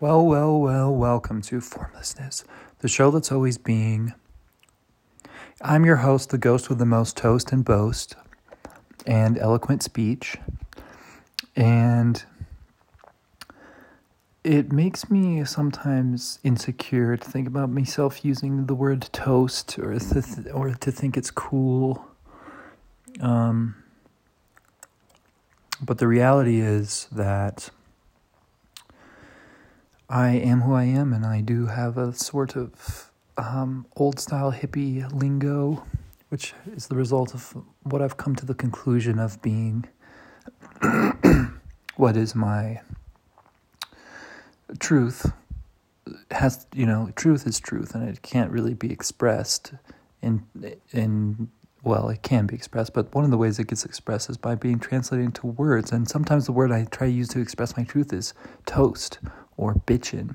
Well, well, well, welcome to Formlessness, the show that's always being. I'm your host, the ghost with the most toast and boast and eloquent speech. And it makes me sometimes insecure to think about myself using the word toast or to, or to think it's cool. Um, but the reality is that I am who I am, and I do have a sort of um, old style hippie lingo, which is the result of what I've come to the conclusion of being what is my truth. Has you know truth is truth and it can't really be expressed in in well it can be expressed but one of the ways it gets expressed is by being translated into words and sometimes the word i try to use to express my truth is toast or bitching,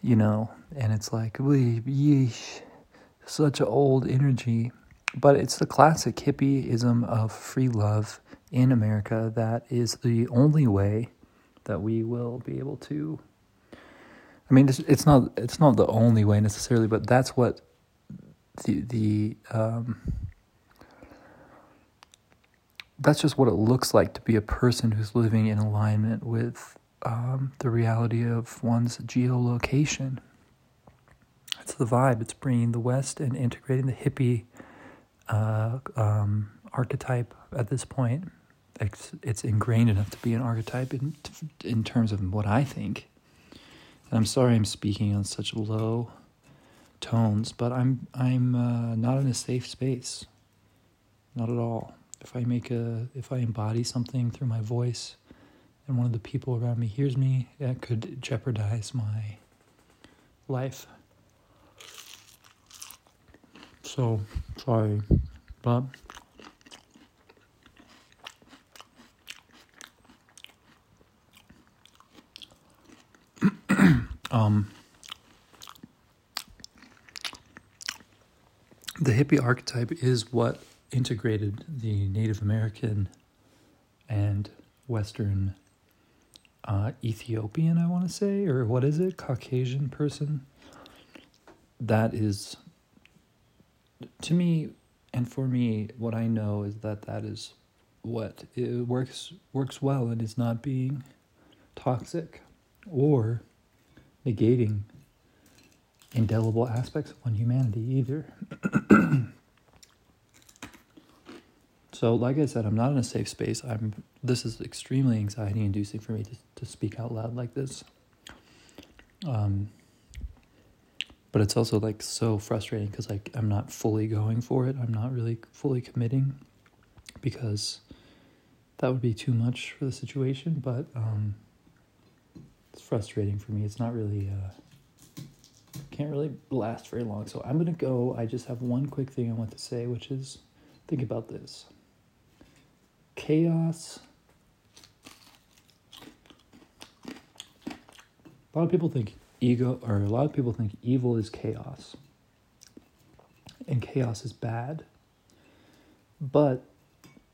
you know, and it's like, yeesh, such an old energy. But it's the classic hippieism of free love in America that is the only way that we will be able to. I mean, it's, it's not it's not the only way necessarily, but that's what the the um, that's just what it looks like to be a person who's living in alignment with um, the reality of one's geolocation. It's the vibe. It's bringing the West and integrating the hippie uh, um, archetype at this point. It's, it's ingrained enough to be an archetype in in terms of what I think. And I'm sorry I'm speaking on such low tones, but I'm I'm uh, not in a safe space. Not at all. If I make a if I embody something through my voice, and one of the people around me hears me, that could jeopardize my life. So, sorry, but um, the hippie archetype is what integrated the Native American and Western uh, Ethiopian, I want to say, or what is it, Caucasian person. That is, to me, and for me, what I know is that that is what it works works well and is not being toxic or negating indelible aspects of humanity either. So, like I said, I'm not in a safe space. I'm. This is extremely anxiety inducing for me to to speak out loud like this. Um. But it's also like so frustrating because like I'm not fully going for it. I'm not really fully committing because that would be too much for the situation. But um, it's frustrating for me. It's not really. Uh, can't really last very long. So I'm gonna go. I just have one quick thing I want to say, which is think about this chaos. A lot of people think ego, or a lot of people think evil is chaos, and chaos is bad. But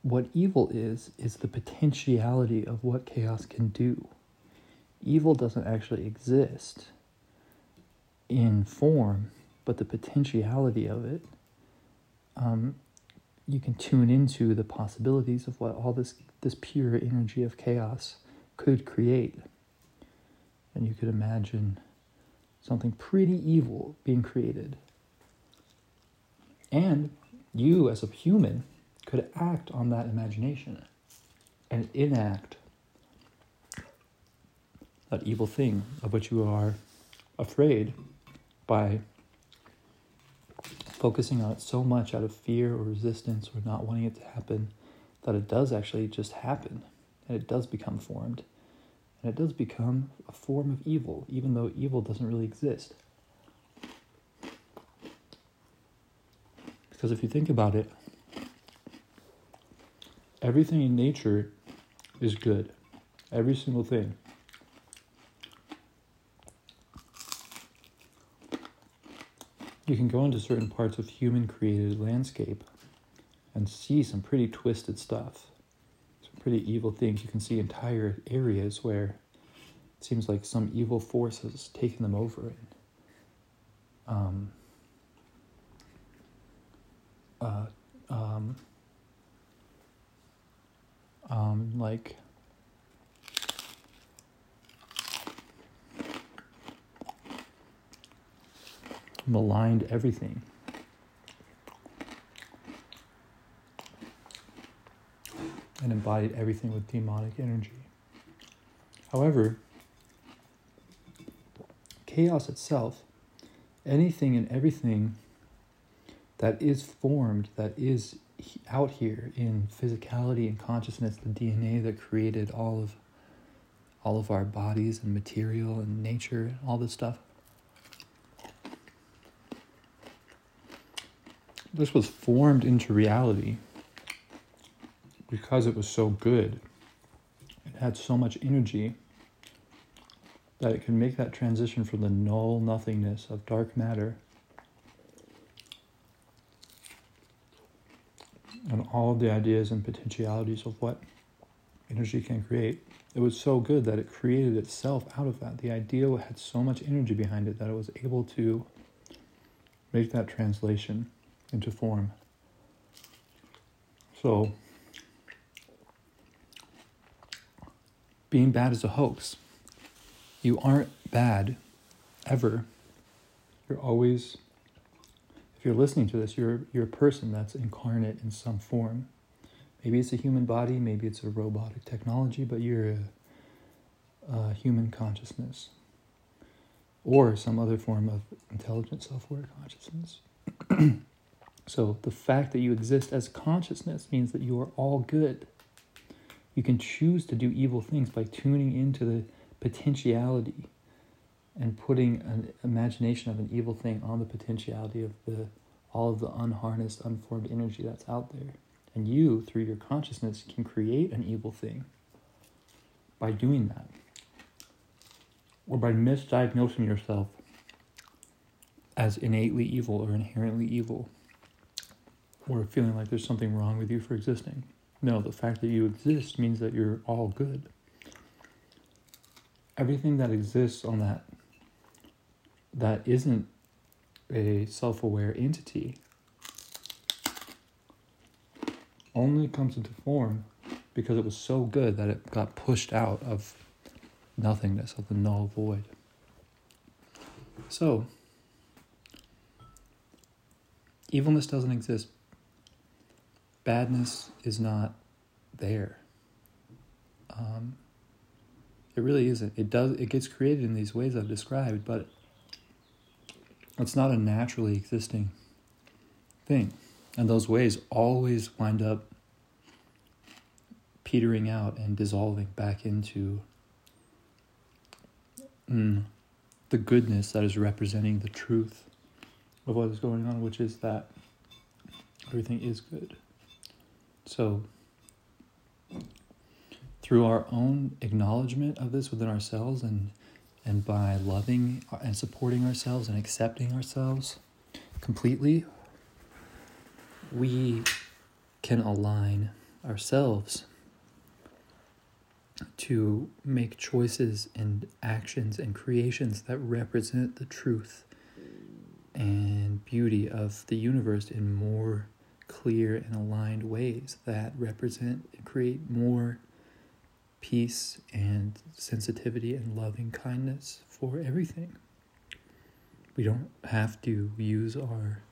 what evil is, is the potentiality of what chaos can do. Evil doesn't actually exist in form, but the potentiality of it um, you can tune into the possibilities of what all this this pure energy of chaos could create. And you could imagine something pretty evil being created. And you, as a human, could act on that imagination and enact that evil thing of which you are afraid by focusing on it so much out of fear or resistance or not wanting it to happen that it does actually just happen. And it does become formed. And it does become a form of evil even though evil doesn't really exist. Because if you think about it everything in nature is good. Every single thing You can go into certain parts of human created landscape and see some pretty twisted stuff. Some pretty evil things. You can see entire areas where it seems like some evil force has taken them over and um, uh, um, um, like maligned everything. And embodied everything with demonic energy. However, chaos itself, anything and everything that is formed, that is out here in physicality and consciousness, the DNA that created all of all of our bodies and material and nature, all this stuff. This was formed into reality because it was so good. It had so much energy that it can make that transition from the null nothingness of dark matter and all the ideas and potentialities of what energy can create. It was so good that it created itself out of that. The idea had so much energy behind it that it was able to make that translation into form. So, being bad is a hoax. You aren't bad ever. You're always if you're listening to this, you're you're a person that's incarnate in some form. Maybe it's a human body, maybe it's a robotic technology, but you're a, a human consciousness or some other form of intelligent self-aware consciousness. so the fact that you exist as consciousness means that you are all good. You can choose to do evil things by tuning into the potentiality and putting an imagination of an evil thing on the potentiality of the all of the unharnessed, unformed energy that's out there. And you, through your consciousness, can create an evil thing by doing that. Or by misdiagnosing yourself as innately evil or inherently evil. Or feeling like there's something wrong with you for existing. No, the fact that you exist means that you're all good. Everything that exists on that that isn't a self aware entity only comes into form because it was so good that it got pushed out of nothingness, of the null void. So, evilness doesn't exist, badness is not there. Um, it really isn't. It does. It gets created in these ways I've described, but it's not a naturally existing thing. And those ways always wind up petering out and dissolving back into mm, the goodness that is representing the truth of what is going on, which is that everything is good. So, through our own acknowledgement of this within ourselves and and by loving and supporting ourselves and accepting ourselves completely, we can align ourselves to make choices and actions and creations that represent the truth and beauty of the universe in more clear and aligned ways that represent and create more peace and sensitivity and loving kindness for everything. We don't have to use our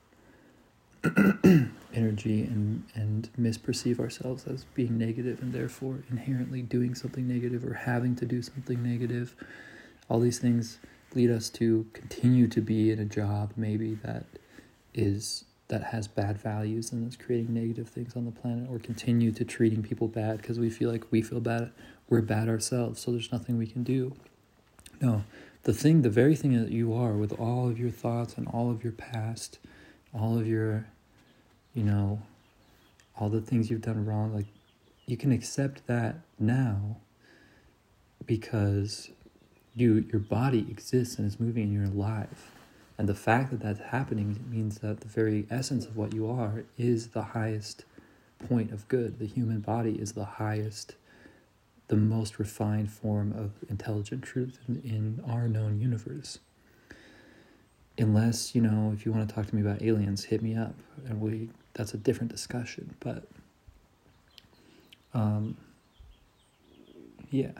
energy and, and misperceive ourselves as being negative and therefore inherently doing something negative or having to do something negative. All these things lead us to continue to be in a job maybe that is that has bad values and is creating negative things on the planet or continue to treating people bad because we feel like we feel bad we're bad ourselves so there's nothing we can do. No the thing the very thing that you are with all of your thoughts and all of your past all of your you know all the things you've done wrong like you can accept that now because you your body exists and is moving and you're alive and the fact that that's happening means that the very essence of what you are is the highest point of good. The human body is the highest the most refined form of intelligent truth in, in our known universe. Unless, you know, if you want to talk to me about aliens, hit me up and we that's a different discussion, but um yeah.